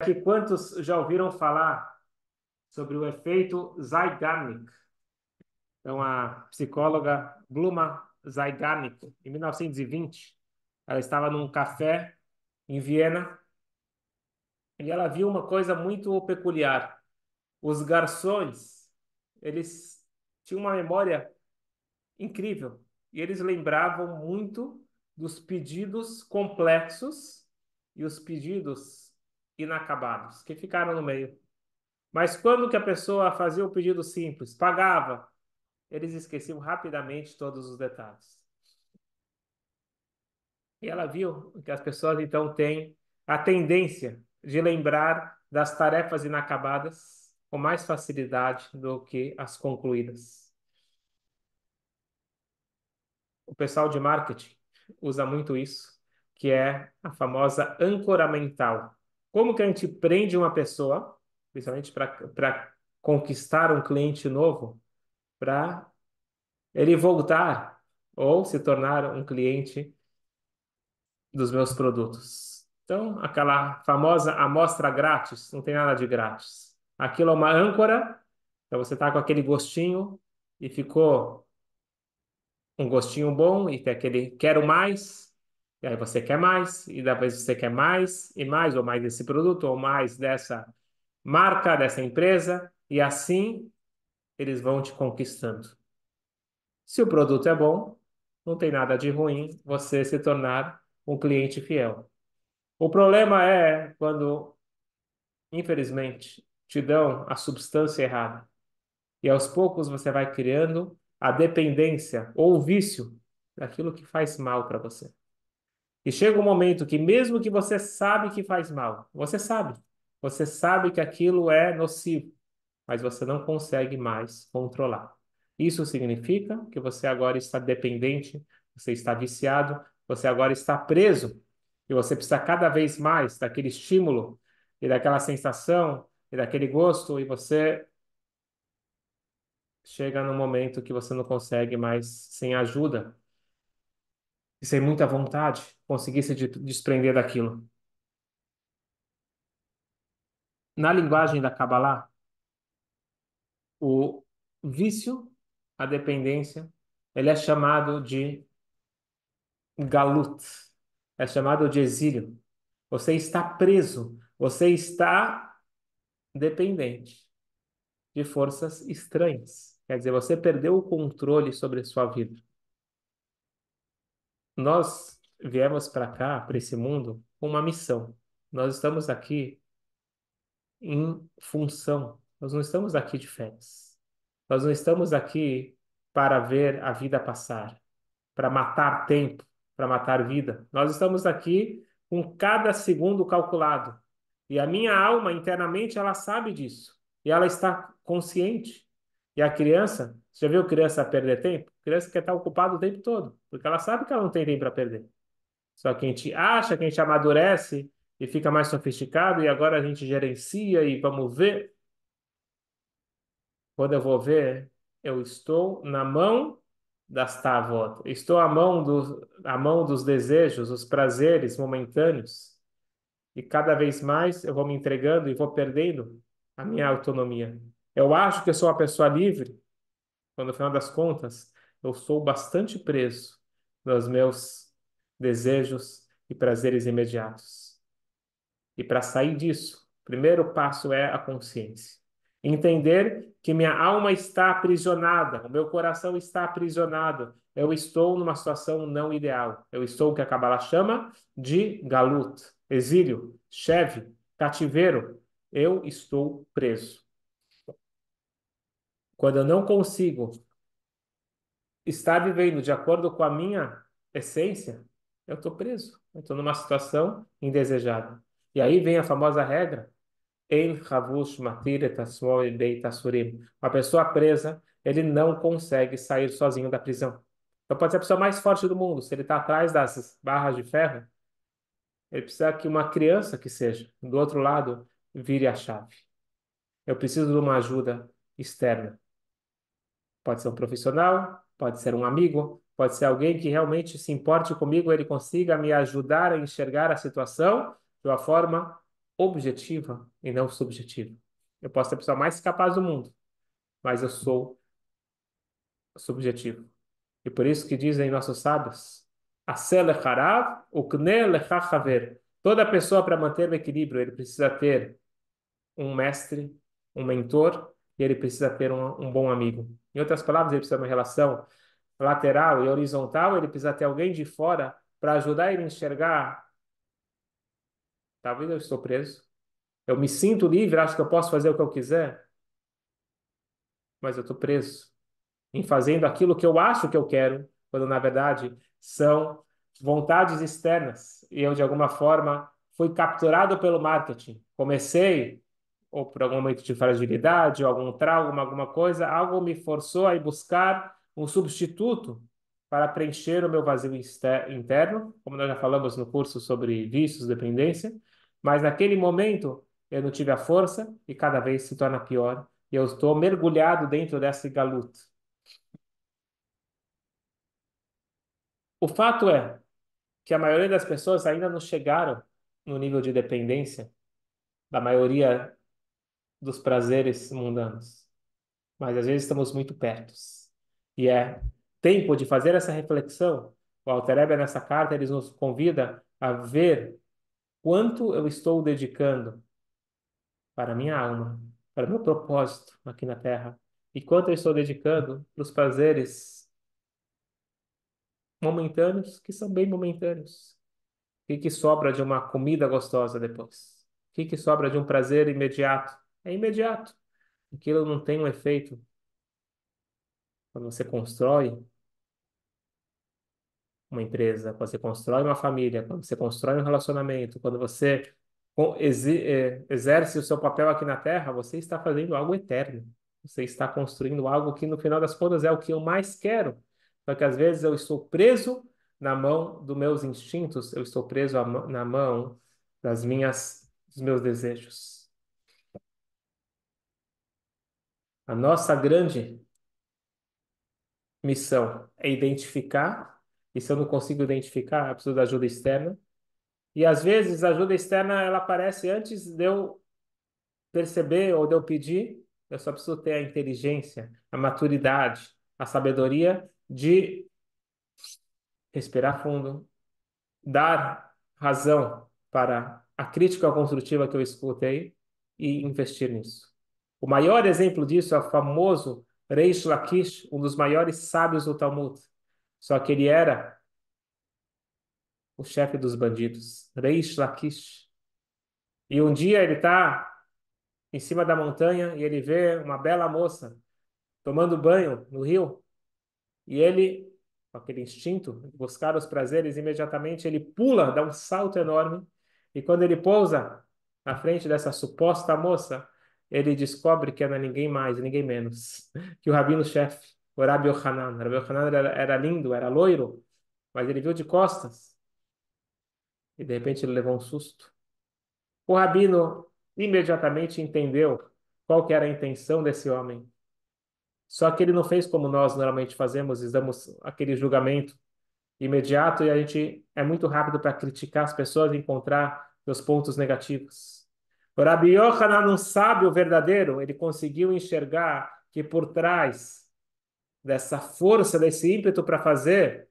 Aqui, quantos já ouviram falar sobre o efeito Zeigarnik? Então, a psicóloga Bluma Zeigarnik, em 1920, ela estava num café em Viena e ela viu uma coisa muito peculiar. Os garçons, eles tinham uma memória incrível e eles lembravam muito dos pedidos complexos e os pedidos inacabados, que ficaram no meio. Mas quando que a pessoa fazia o pedido simples, pagava, eles esqueciam rapidamente todos os detalhes. E ela viu que as pessoas então têm a tendência de lembrar das tarefas inacabadas com mais facilidade do que as concluídas. O pessoal de marketing usa muito isso, que é a famosa âncora mental. Como que a gente prende uma pessoa, principalmente para conquistar um cliente novo, para ele voltar ou se tornar um cliente dos meus produtos. Então, aquela famosa amostra grátis, não tem nada de grátis. Aquilo é uma âncora, então você está com aquele gostinho e ficou um gostinho bom e tem aquele quero mais, e aí você quer mais, e depois você quer mais, e mais, ou mais desse produto, ou mais dessa marca, dessa empresa, e assim eles vão te conquistando. Se o produto é bom, não tem nada de ruim você se tornar um cliente fiel. O problema é quando, infelizmente, te dão a substância errada. E aos poucos você vai criando a dependência ou o vício daquilo que faz mal para você. E chega um momento que, mesmo que você sabe que faz mal, você sabe, você sabe que aquilo é nocivo, mas você não consegue mais controlar. Isso significa que você agora está dependente, você está viciado, você agora está preso e você precisa cada vez mais daquele estímulo e daquela sensação e daquele gosto e você chega num momento que você não consegue mais sem ajuda e sem muita vontade, conseguir se desprender daquilo. Na linguagem da Kabbalah, o vício, a dependência, ele é chamado de galut, é chamado de exílio. Você está preso, você está dependente de forças estranhas. Quer dizer, você perdeu o controle sobre a sua vida nós viemos para cá, para esse mundo, com uma missão. Nós estamos aqui em função. Nós não estamos aqui de férias. Nós não estamos aqui para ver a vida passar, para matar tempo, para matar vida. Nós estamos aqui com cada segundo calculado. E a minha alma internamente ela sabe disso. E ela está consciente. E a criança, você já viu criança perder tempo? A criança quer estar ocupada o tempo todo, porque ela sabe que ela não tem tempo para perder. Só que a gente acha que a gente amadurece e fica mais sofisticado, e agora a gente gerencia e vamos ver. Quando eu vou ver, eu estou na mão das tavot, estou à mão, do, à mão dos desejos, os prazeres momentâneos, e cada vez mais eu vou me entregando e vou perdendo a minha autonomia. Eu acho que eu sou uma pessoa livre, quando no final das contas eu sou bastante preso nos meus desejos e prazeres imediatos. E para sair disso, o primeiro passo é a consciência. Entender que minha alma está aprisionada, o meu coração está aprisionado. Eu estou numa situação não ideal. Eu estou o que a Kabbalah chama de galut, exílio, cheve, cativeiro. Eu estou preso. Quando eu não consigo estar vivendo de acordo com a minha essência, eu estou preso. Eu estou numa situação indesejada. E aí vem a famosa regra. Uma pessoa presa, ele não consegue sair sozinho da prisão. Então pode ser a pessoa mais forte do mundo. Se ele está atrás das barras de ferro, ele precisa que uma criança que seja, do outro lado, vire a chave. Eu preciso de uma ajuda externa. Pode ser um profissional, pode ser um amigo, pode ser alguém que realmente se importe comigo, ele consiga me ajudar a enxergar a situação de uma forma objetiva e não subjetiva. Eu posso ser a pessoa mais capaz do mundo, mas eu sou subjetivo. E por isso que dizem nossos sábios, Toda pessoa, para manter o equilíbrio, ele precisa ter um mestre, um mentor, e ele precisa ter um, um bom amigo. Em outras palavras, ele precisa de uma relação lateral e horizontal, ele precisa ter alguém de fora para ajudar ele a enxergar. Talvez eu estou preso. Eu me sinto livre, acho que eu posso fazer o que eu quiser, mas eu estou preso em fazendo aquilo que eu acho que eu quero, quando na verdade são vontades externas. E eu, de alguma forma, fui capturado pelo marketing. Comecei, ou por algum momento de fragilidade, ou algum trauma, alguma coisa, algo me forçou a ir buscar um substituto para preencher o meu vazio interno, como nós já falamos no curso sobre vícios, dependência. Mas naquele momento eu não tive a força e cada vez se torna pior. E eu estou mergulhado dentro dessa galuta. O fato é que a maioria das pessoas ainda não chegaram no nível de dependência da maioria dos prazeres mundanos. Mas às vezes estamos muito perto. E é tempo de fazer essa reflexão. O Alter Ebe, nessa carta, ele nos convida a ver quanto eu estou dedicando para a minha alma, para o meu propósito aqui na Terra, e quanto eu estou dedicando para os prazeres momentâneos que são bem momentâneos. O que, que sobra de uma comida gostosa depois? O que, que sobra de um prazer imediato? É imediato. Aquilo não tem um efeito. Quando você constrói uma empresa, quando você constrói uma família, quando você constrói um relacionamento, quando você é, exerce o seu papel aqui na Terra, você está fazendo algo eterno. Você está construindo algo que, no final das contas, é o que eu mais quero. Só que às vezes eu estou preso na mão dos meus instintos, eu estou preso na mão das minhas, dos meus desejos. A nossa grande missão é identificar, e se eu não consigo identificar, eu preciso da ajuda externa. E às vezes a ajuda externa ela aparece antes de eu perceber ou de eu pedir. Eu só preciso ter a inteligência, a maturidade, a sabedoria de respirar fundo, dar razão para a crítica construtiva que eu escutei e investir nisso. O maior exemplo disso é o famoso Reish Lakish, um dos maiores sábios do Talmud. Só que ele era o chefe dos bandidos, Reish Lakish. E um dia ele está em cima da montanha e ele vê uma bela moça tomando banho no rio. E ele, com aquele instinto de buscar os prazeres, imediatamente ele pula, dá um salto enorme. E quando ele pousa na frente dessa suposta moça, ele descobre que é ninguém mais, ninguém menos que o rabino-chefe, o Rabi Yohanan. O Rabi Yohanan era, era lindo, era loiro, mas ele viu de costas. E de repente ele levou um susto. O rabino imediatamente entendeu qual que era a intenção desse homem. Só que ele não fez como nós normalmente fazemos, e damos aquele julgamento imediato e a gente é muito rápido para criticar as pessoas e encontrar seus pontos negativos. O Rabi Yohanan, um sábio verdadeiro, ele conseguiu enxergar que por trás dessa força, desse ímpeto para fazer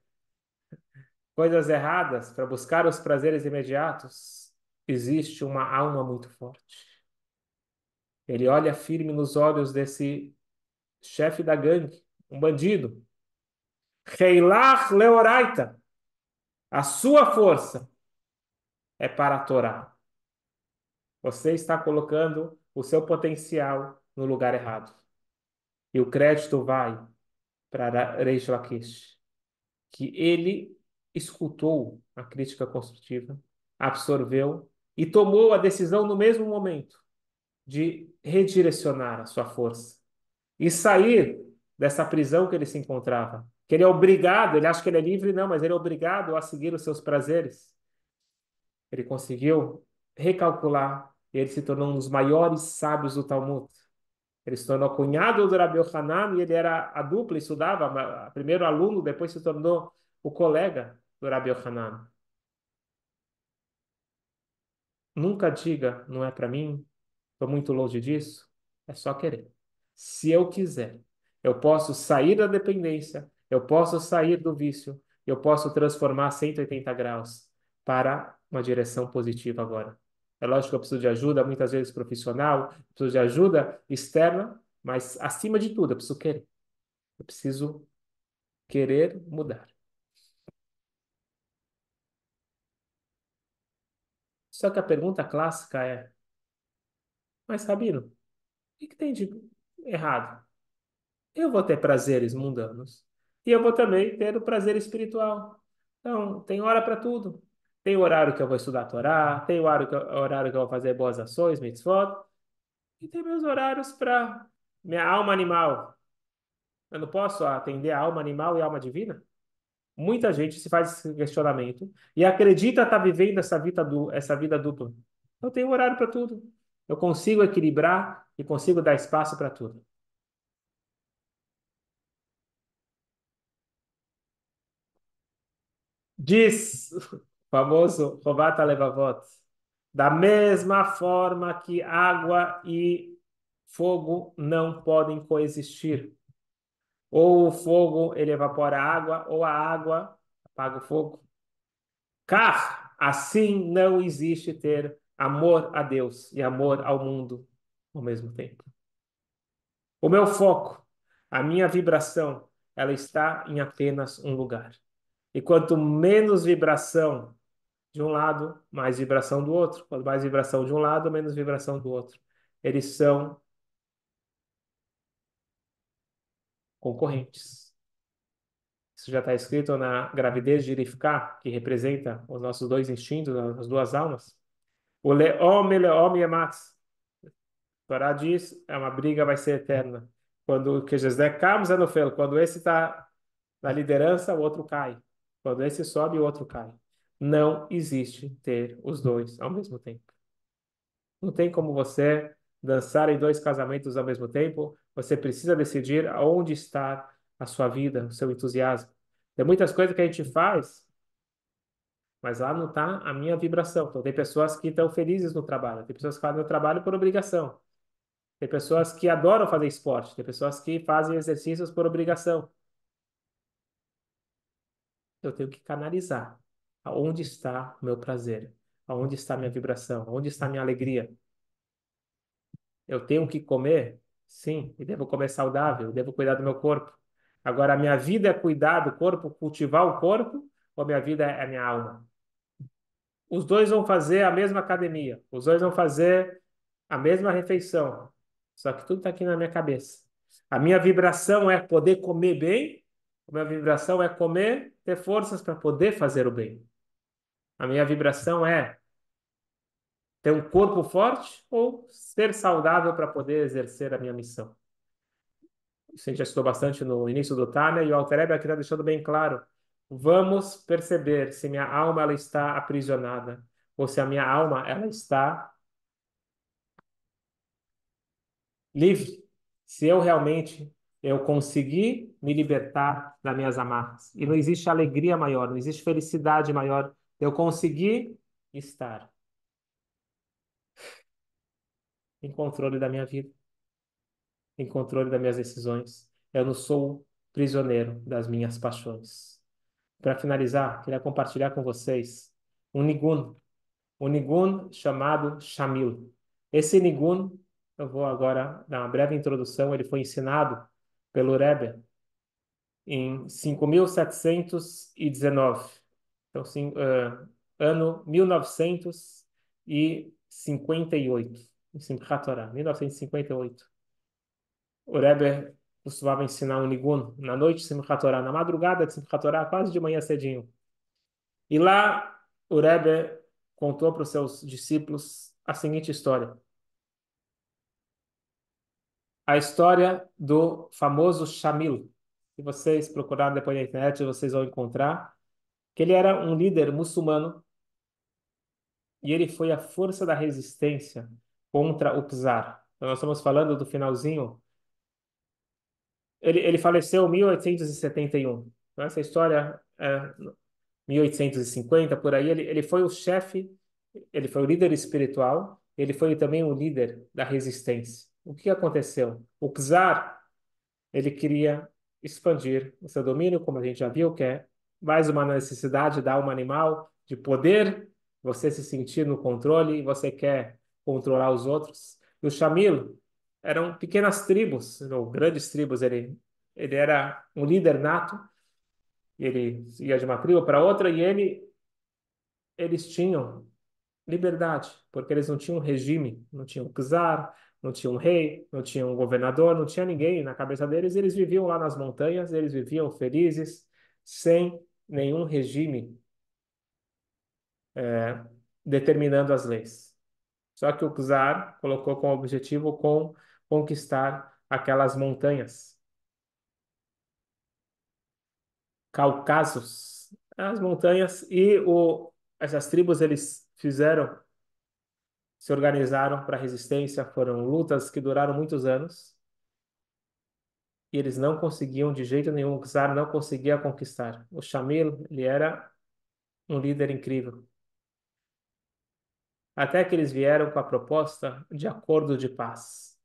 coisas erradas, para buscar os prazeres imediatos, existe uma alma muito forte. Ele olha firme nos olhos desse chefe da gangue, um bandido. Reilach Leoraita, a sua força é para a Torá. Você está colocando o seu potencial no lugar errado. E o crédito vai para Reish Lakish, que ele escutou a crítica construtiva, absorveu e tomou a decisão no mesmo momento de redirecionar a sua força e sair dessa prisão que ele se encontrava. Que ele é obrigado, ele acha que ele é livre, não, mas ele é obrigado a seguir os seus prazeres. Ele conseguiu recalcular ele se tornou um dos maiores sábios do Talmud. Ele se tornou cunhado do Rabi Hanan e ele era a dupla, estudava, primeiro aluno, depois se tornou o colega do Rabi Hanan. Nunca diga, não é para mim, estou muito longe disso. É só querer. Se eu quiser, eu posso sair da dependência, eu posso sair do vício, eu posso transformar 180 graus para uma direção positiva agora. É lógico que eu preciso de ajuda, muitas vezes profissional, preciso de ajuda externa, mas acima de tudo, eu preciso querer. Eu preciso querer mudar. Só que a pergunta clássica é: Mas, Rabino, o que, que tem de errado? Eu vou ter prazeres mundanos e eu vou também ter o prazer espiritual. Então, tem hora para tudo. Tem horário que eu vou estudar a Torá, tem horário que, eu, horário que eu vou fazer boas ações, mitzvot, e tem meus horários para minha alma animal. Eu não posso atender a alma animal e a alma divina? Muita gente se faz esse questionamento e acredita estar vivendo essa vida, du essa vida dupla. Eu tenho horário para tudo. Eu consigo equilibrar e consigo dar espaço para tudo. Diz o famoso Rovat Levavot, da mesma forma que água e fogo não podem coexistir. Ou o fogo ele evapora a água, ou a água apaga o fogo. Car, assim não existe ter amor a Deus e amor ao mundo ao mesmo tempo. O meu foco, a minha vibração, ela está em apenas um lugar. E quanto menos vibração de um lado, mais vibração do outro. Quanto mais vibração de um lado, menos vibração do outro. Eles são concorrentes. Isso já está escrito na gravidez de Irifká, que representa os nossos dois instintos, as duas almas. O leom e leom yamatz. Torá diz, é uma briga, vai ser eterna. Quando que Jesus Kamos Anofel, quando esse está na liderança, o outro cai. Quando esse sobe, o outro cai. Não existe ter os dois ao mesmo tempo. Não tem como você dançar em dois casamentos ao mesmo tempo. Você precisa decidir aonde está a sua vida, o seu entusiasmo. Tem muitas coisas que a gente faz, mas lá não está a minha vibração. Então, tem pessoas que estão felizes no trabalho, tem pessoas que fazem o trabalho por obrigação. Tem pessoas que adoram fazer esporte, tem pessoas que fazem exercícios por obrigação eu tenho que canalizar. Aonde está o meu prazer? Aonde está a minha vibração? Aonde está a minha alegria? Eu tenho que comer? Sim, e devo comer saudável, devo cuidar do meu corpo. Agora, a minha vida é cuidar do corpo, cultivar o corpo, ou a minha vida é a minha alma? Os dois vão fazer a mesma academia, os dois vão fazer a mesma refeição, só que tudo está aqui na minha cabeça. A minha vibração é poder comer bem a minha vibração é comer, ter forças para poder fazer o bem. A minha vibração é ter um corpo forte ou ser saudável para poder exercer a minha missão. Isso a gente já estudou bastante no início do Tânia e o Alter Ebe aqui está deixando bem claro. Vamos perceber se minha alma ela está aprisionada ou se a minha alma ela está livre. Se eu realmente eu consegui me libertar das minhas amarras. E não existe alegria maior, não existe felicidade maior. Eu consegui estar em controle da minha vida, em controle das minhas decisões. Eu não sou prisioneiro das minhas paixões. Para finalizar, queria compartilhar com vocês um nigun, um nigun chamado Shamil. Esse nigun, eu vou agora dar uma breve introdução, ele foi ensinado pelo Rebbe em 5.719. Então, sim, uh, ano 1958, em Simchat Torah, 1958. O Rebbe costumava ensinar um nigun na noite de Simchat Torah, na madrugada de Simchat Torah, quase de manhã cedinho. E lá o Rebbe contou para os seus discípulos a seguinte história a história do famoso Shamil. Se vocês procurarem depois na internet, vocês vão encontrar que ele era um líder muçulmano e ele foi a força da resistência contra o czar. Então, nós estamos falando do finalzinho. Ele, ele faleceu em 1871. Então, essa história é 1850, por aí. Ele, ele foi o chefe ele foi o líder espiritual, ele foi também o líder da resistência. O que aconteceu? O czar, ele queria expandir o seu domínio, como a gente já viu, que é mais uma necessidade da alma animal de poder, você se sentir no controle e você quer controlar os outros. E o Shamil eram pequenas tribos, ou grandes tribos, ele, ele era um líder nato, ele ia de uma tribo para outra e ele, eles tinham liberdade, porque eles não tinham regime, não tinham czar, não tinha um rei, não tinha um governador, não tinha ninguém na cabeça deles, eles viviam lá nas montanhas, eles viviam felizes, sem nenhum regime é, determinando as leis. Só que o czar colocou como objetivo com conquistar aquelas montanhas. Caucasos, as montanhas e o, essas tribos eles fizeram se organizaram para a resistência, foram lutas que duraram muitos anos. E eles não conseguiam de jeito nenhum, o czar não conseguia conquistar. O Shamil, ele era um líder incrível. Até que eles vieram com a proposta de acordo de paz.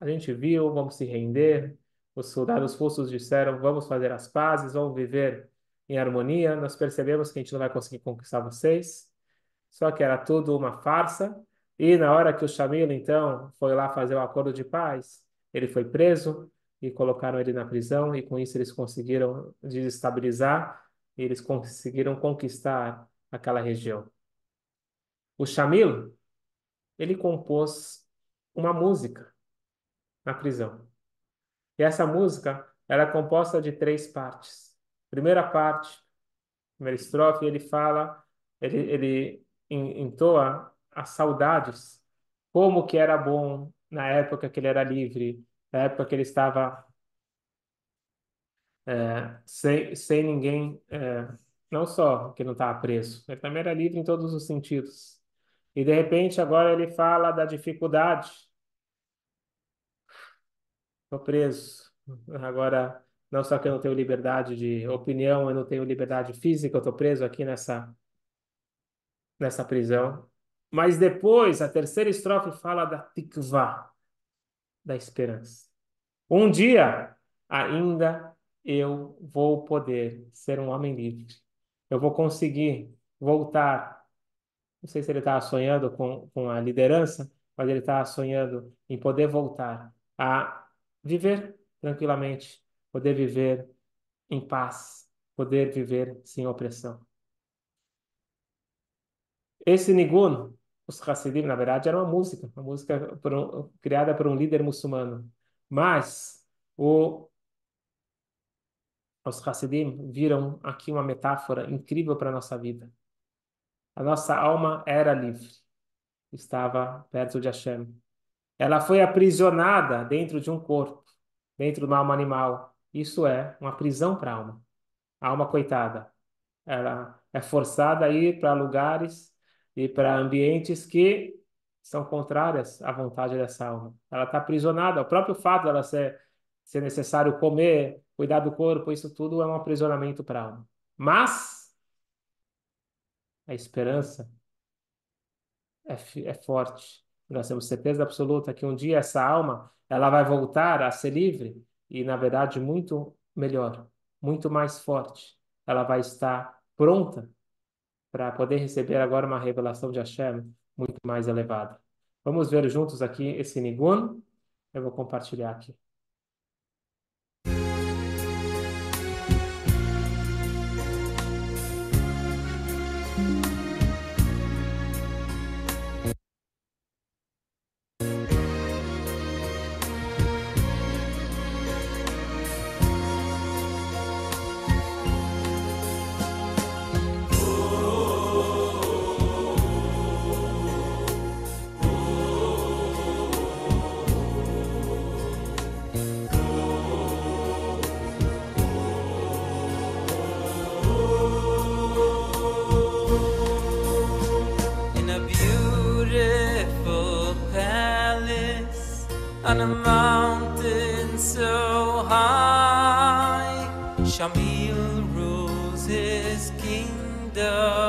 A gente viu, vamos se render. Os soldados russos disseram, vamos fazer as pazes, vamos viver em harmonia. Nós percebemos que a gente não vai conseguir conquistar vocês. Só que era tudo uma farsa e na hora que o Shamil, então, foi lá fazer o acordo de paz, ele foi preso e colocaram ele na prisão, e com isso eles conseguiram desestabilizar eles conseguiram conquistar aquela região. O Shamil, ele compôs uma música na prisão. E essa música era é composta de três partes. Primeira parte, primeira estrofe, ele fala, ele, ele entoa as saudades, como que era bom na época que ele era livre, na época que ele estava é, sem, sem ninguém, é, não só que não estava preso, ele também era livre em todos os sentidos. E de repente agora ele fala da dificuldade. Estou preso. Agora, não só que eu não tenho liberdade de opinião, eu não tenho liberdade física, eu estou preso aqui nessa, nessa prisão. Mas depois, a terceira estrofe fala da tikvah, da esperança. Um dia ainda eu vou poder ser um homem livre. Eu vou conseguir voltar. Não sei se ele estava sonhando com, com a liderança, mas ele estava sonhando em poder voltar a viver tranquilamente, poder viver em paz, poder viver sem opressão. Esse nigun, os Hassidim, na verdade, era uma música, uma música por um, criada por um líder muçulmano. Mas o, os Hassidim viram aqui uma metáfora incrível para a nossa vida. A nossa alma era livre, estava perto de Hashem. Ela foi aprisionada dentro de um corpo, dentro de uma alma animal. Isso é uma prisão para a alma. A alma coitada. Ela é forçada a ir para lugares e para ambientes que são contrárias à vontade dessa alma. Ela está aprisionada. O próprio fato dela ser, ser necessário comer, cuidar do corpo, isso tudo é um aprisionamento para a alma. Mas a esperança é, é forte. Nós temos certeza absoluta que um dia essa alma ela vai voltar a ser livre e, na verdade, muito melhor, muito mais forte. Ela vai estar pronta para poder receber agora uma revelação de Hashem muito mais elevada. Vamos ver juntos aqui esse Nigun. Eu vou compartilhar aqui. the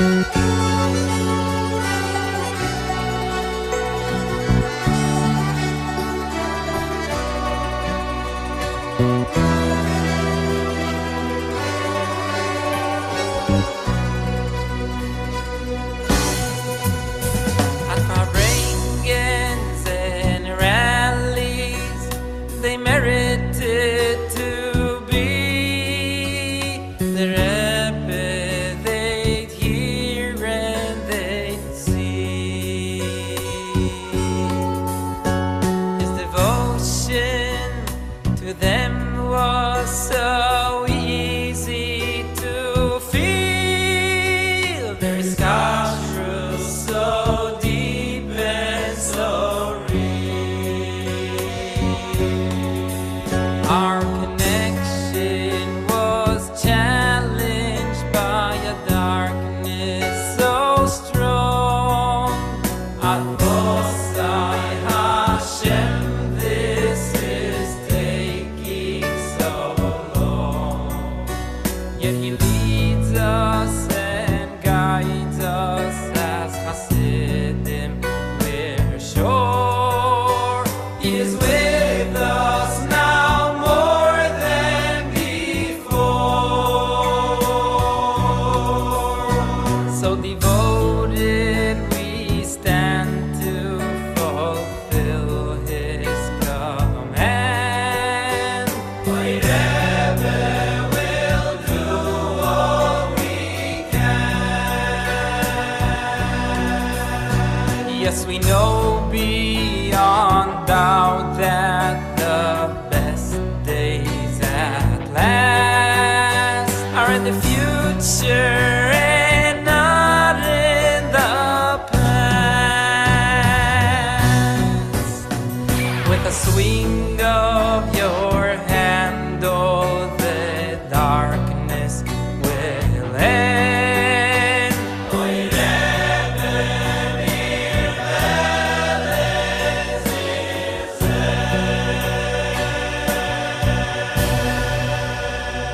Música